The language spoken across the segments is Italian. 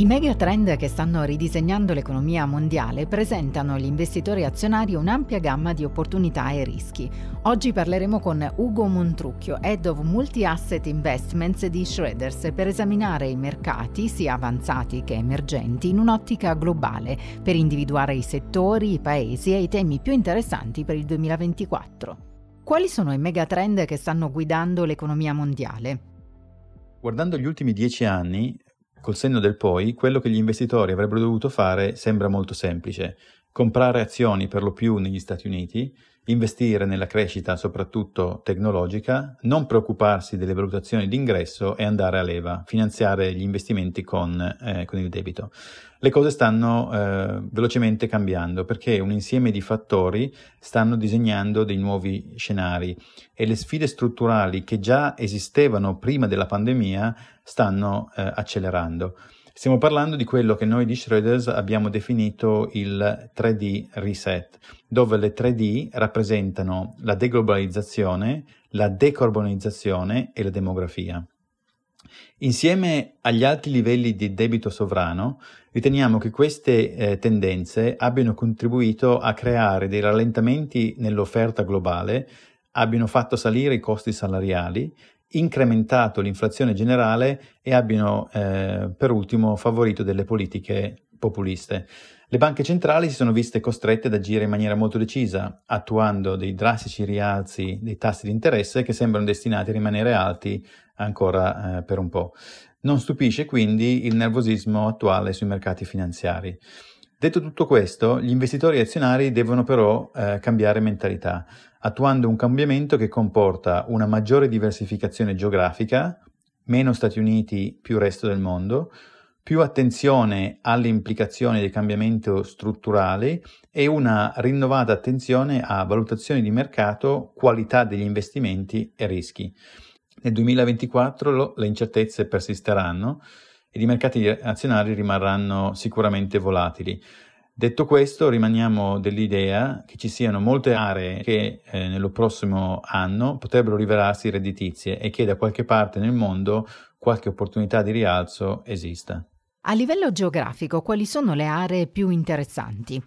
I megatrend che stanno ridisegnando l'economia mondiale presentano agli investitori azionari un'ampia gamma di opportunità e rischi. Oggi parleremo con Ugo Montrucchio, Head of Multi-Asset Investments di Shredders, per esaminare i mercati, sia avanzati che emergenti, in un'ottica globale, per individuare i settori, i paesi e i temi più interessanti per il 2024. Quali sono i megatrend che stanno guidando l'economia mondiale? Guardando gli ultimi dieci anni, Col senno del poi, quello che gli investitori avrebbero dovuto fare sembra molto semplice. Comprare azioni per lo più negli Stati Uniti, investire nella crescita soprattutto tecnologica, non preoccuparsi delle valutazioni d'ingresso e andare a leva, finanziare gli investimenti con, eh, con il debito. Le cose stanno eh, velocemente cambiando perché un insieme di fattori stanno disegnando dei nuovi scenari e le sfide strutturali che già esistevano prima della pandemia stanno eh, accelerando. Stiamo parlando di quello che noi di Schroeders abbiamo definito il 3D reset, dove le 3D rappresentano la deglobalizzazione, la decarbonizzazione e la demografia. Insieme agli alti livelli di debito sovrano, riteniamo che queste eh, tendenze abbiano contribuito a creare dei rallentamenti nell'offerta globale, abbiano fatto salire i costi salariali incrementato l'inflazione generale e abbiano eh, per ultimo favorito delle politiche populiste. Le banche centrali si sono viste costrette ad agire in maniera molto decisa, attuando dei drastici rialzi dei tassi di interesse che sembrano destinati a rimanere alti ancora eh, per un po'. Non stupisce quindi il nervosismo attuale sui mercati finanziari. Detto tutto questo, gli investitori azionari devono però eh, cambiare mentalità, attuando un cambiamento che comporta una maggiore diversificazione geografica, meno Stati Uniti più resto del mondo, più attenzione alle implicazioni del cambiamento strutturale e una rinnovata attenzione a valutazioni di mercato, qualità degli investimenti e rischi. Nel 2024 le incertezze persisteranno ed i mercati azionari rimarranno sicuramente volatili. Detto questo, rimaniamo dell'idea che ci siano molte aree che eh, nello prossimo anno potrebbero rivelarsi redditizie e che da qualche parte nel mondo qualche opportunità di rialzo esista. A livello geografico, quali sono le aree più interessanti?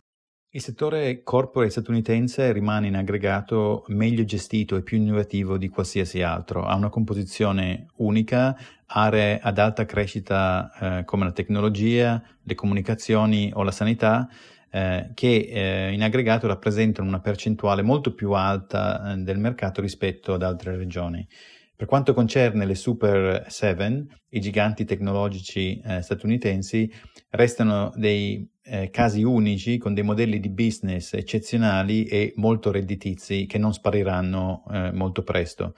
Il settore corporate statunitense rimane in aggregato meglio gestito e più innovativo di qualsiasi altro. Ha una composizione unica, aree ad alta crescita eh, come la tecnologia, le comunicazioni o la sanità, eh, che eh, in aggregato rappresentano una percentuale molto più alta eh, del mercato rispetto ad altre regioni. Per quanto concerne le Super 7, i giganti tecnologici eh, statunitensi restano dei eh, casi unici con dei modelli di business eccezionali e molto redditizi che non spariranno eh, molto presto.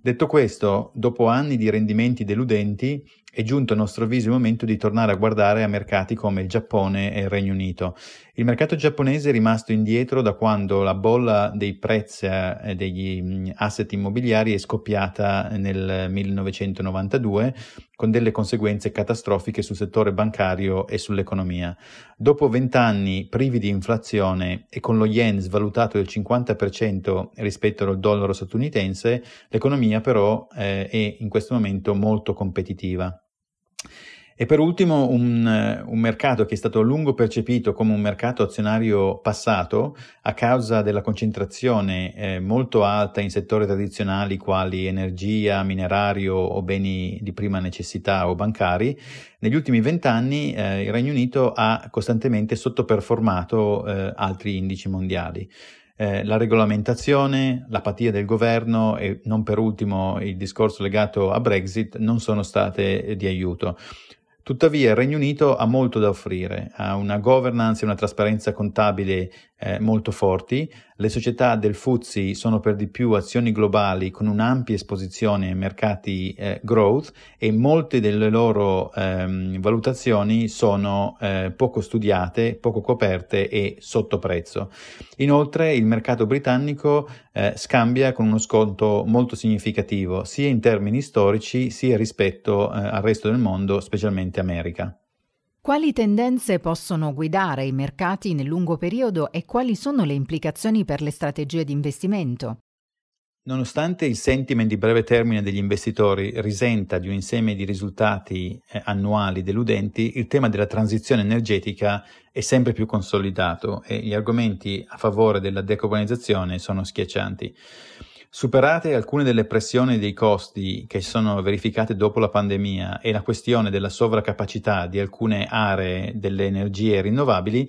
Detto questo, dopo anni di rendimenti deludenti, è giunto a nostro avviso il momento di tornare a guardare a mercati come il Giappone e il Regno Unito. Il mercato giapponese è rimasto indietro da quando la bolla dei prezzi eh, degli mm, asset immobiliari è scoppiata nel 1992 con delle conseguenze catastrofiche sul settore bancario e sull'economia. Dopo vent'anni privi di inflazione e con lo yen svalutato del 50% rispetto al dollaro statunitense, l'economia però eh, è in questo momento molto competitiva. E per ultimo un, un, mercato che è stato a lungo percepito come un mercato azionario passato a causa della concentrazione eh, molto alta in settori tradizionali quali energia, minerario o beni di prima necessità o bancari, negli ultimi vent'anni eh, il Regno Unito ha costantemente sottoperformato eh, altri indici mondiali. Eh, la regolamentazione, l'apatia del governo e non per ultimo il discorso legato a Brexit non sono state di aiuto. Tuttavia il Regno Unito ha molto da offrire, ha una governance e una trasparenza contabile eh, molto forti, le società del FTSE sono per di più azioni globali con un'ampia esposizione ai mercati eh, growth e molte delle loro ehm, valutazioni sono eh, poco studiate, poco coperte e sotto prezzo. Inoltre il mercato britannico eh, scambia con uno sconto molto significativo sia in termini storici sia rispetto eh, al resto del mondo, specialmente America. Quali tendenze possono guidare i mercati nel lungo periodo e quali sono le implicazioni per le strategie di investimento? Nonostante il sentiment di breve termine degli investitori risenta di un insieme di risultati eh, annuali deludenti, il tema della transizione energetica è sempre più consolidato e gli argomenti a favore della decarbonizzazione sono schiaccianti. Superate alcune delle pressioni dei costi che si sono verificate dopo la pandemia e la questione della sovracapacità di alcune aree delle energie rinnovabili,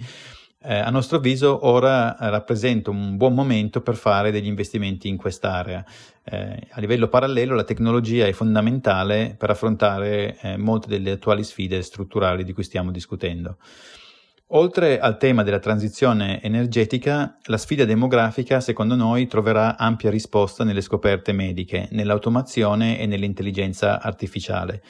eh, a nostro avviso ora rappresenta un buon momento per fare degli investimenti in quest'area. Eh, a livello parallelo la tecnologia è fondamentale per affrontare eh, molte delle attuali sfide strutturali di cui stiamo discutendo. Oltre al tema della transizione energetica, la sfida demografica, secondo noi, troverà ampia risposta nelle scoperte mediche, nell'automazione e nell'intelligenza artificiale.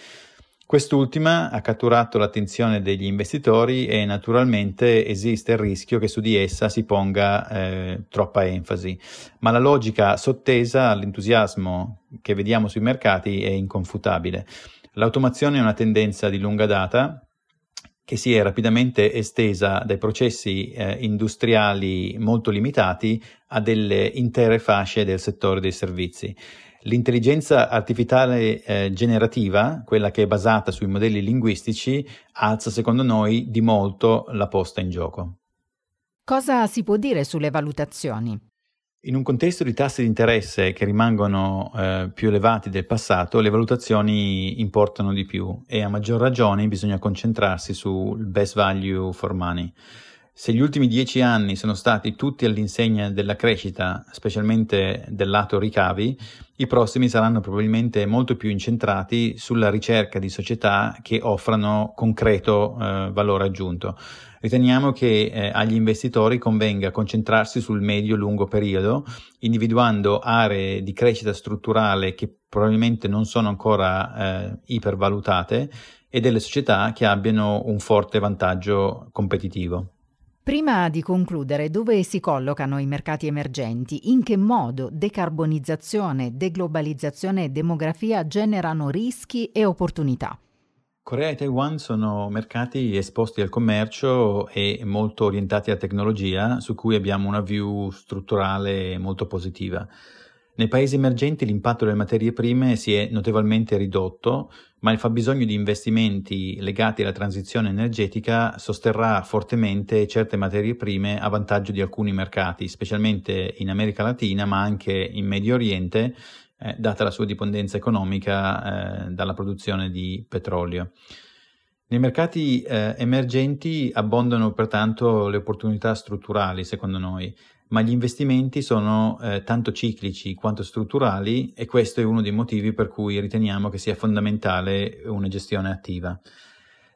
Quest'ultima ha catturato l'attenzione degli investitori e naturalmente esiste il rischio che su di essa si ponga eh, troppa enfasi, ma la logica sottesa all'entusiasmo che vediamo sui mercati è inconfutabile. L'automazione è una tendenza di lunga data che si è rapidamente estesa dai processi eh, industriali molto limitati a delle intere fasce del settore dei servizi. L'intelligenza artificiale eh, generativa, quella che è basata sui modelli linguistici, alza secondo noi di molto la posta in gioco. Cosa si può dire sulle valutazioni? In un contesto di tassi di interesse che rimangono eh, più elevati del passato, le valutazioni importano di più e a maggior ragione bisogna concentrarsi sul best value for money. Se gli ultimi dieci anni sono stati tutti all'insegna della crescita, specialmente del lato ricavi, i prossimi saranno probabilmente molto più incentrati sulla ricerca di società che offrano concreto eh, valore aggiunto. Riteniamo che eh, agli investitori convenga concentrarsi sul medio-lungo periodo, individuando aree di crescita strutturale che probabilmente non sono ancora eh, ipervalutate e delle società che abbiano un forte vantaggio competitivo. Prima di concludere, dove si collocano i mercati emergenti? In che modo decarbonizzazione, deglobalizzazione e demografia generano rischi e opportunità? Corea e Taiwan sono mercati esposti al commercio e molto orientati alla tecnologia, su cui abbiamo una view strutturale molto positiva. Nei paesi emergenti l'impatto delle materie prime si è notevolmente ridotto, ma il fabbisogno di investimenti legati alla transizione energetica sosterrà fortemente certe materie prime a vantaggio di alcuni mercati, specialmente in America Latina, ma anche in Medio Oriente, eh, data la sua dipendenza economica eh, dalla produzione di petrolio. Nei mercati eh, emergenti abbondano pertanto le opportunità strutturali, secondo noi ma gli investimenti sono eh, tanto ciclici quanto strutturali e questo è uno dei motivi per cui riteniamo che sia fondamentale una gestione attiva.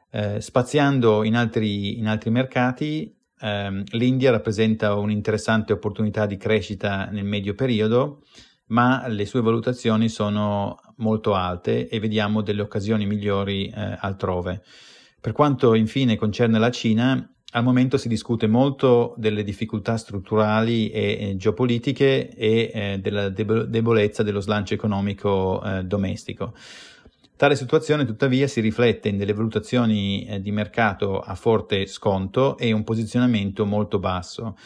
Eh, spaziando in altri, in altri mercati, ehm, l'India rappresenta un'interessante opportunità di crescita nel medio periodo, ma le sue valutazioni sono molto alte e vediamo delle occasioni migliori eh, altrove. Per quanto infine concerne la Cina, al momento si discute molto delle difficoltà strutturali e, e geopolitiche e eh, della debolezza dello slancio economico eh, domestico. Tale situazione tuttavia si riflette in delle valutazioni eh, di mercato a forte sconto e un posizionamento molto basso.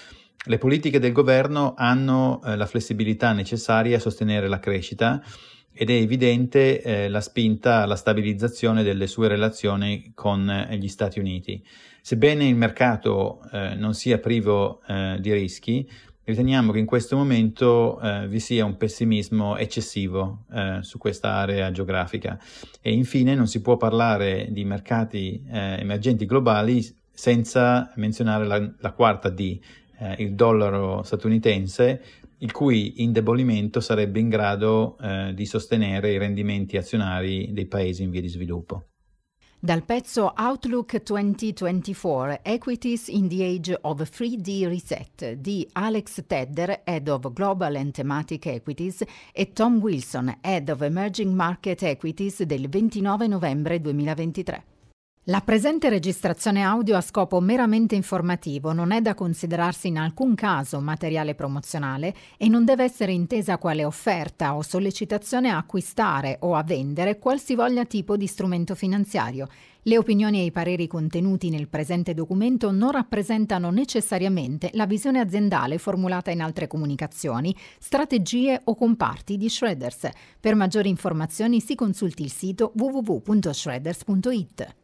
Le politiche del governo hanno eh, la flessibilità necessaria a sostenere la crescita ed è evidente eh, la spinta alla stabilizzazione delle sue relazioni con eh, gli Stati Uniti. Sebbene il mercato eh, non sia privo eh, di rischi, riteniamo che in questo momento eh, vi sia un pessimismo eccessivo su questa area geografica e infine non si può parlare di mercati emergenti globali senza menzionare la, la quarta D, il dollaro statunitense, il cui indebolimento sarebbe in grado di sostenere i rendimenti azionari dei paesi in via di sviluppo. Dal pezzo Outlook 2024 Equities in the Age of 3D Reset di Alex Tedder, Head of Global and Thematic Equities, e Tom Wilson, Head of Emerging Market Equities del 29 novembre 2023. La presente registrazione audio ha scopo meramente informativo, non è da considerarsi in alcun caso materiale promozionale e non deve essere intesa quale offerta o sollecitazione a acquistare o a vendere qualsivoglia tipo di strumento finanziario. Le opinioni e i pareri contenuti nel presente documento non rappresentano necessariamente la visione aziendale formulata in altre comunicazioni, strategie o comparti di Shredders. Per maggiori informazioni si consulti il sito www.shredders.it.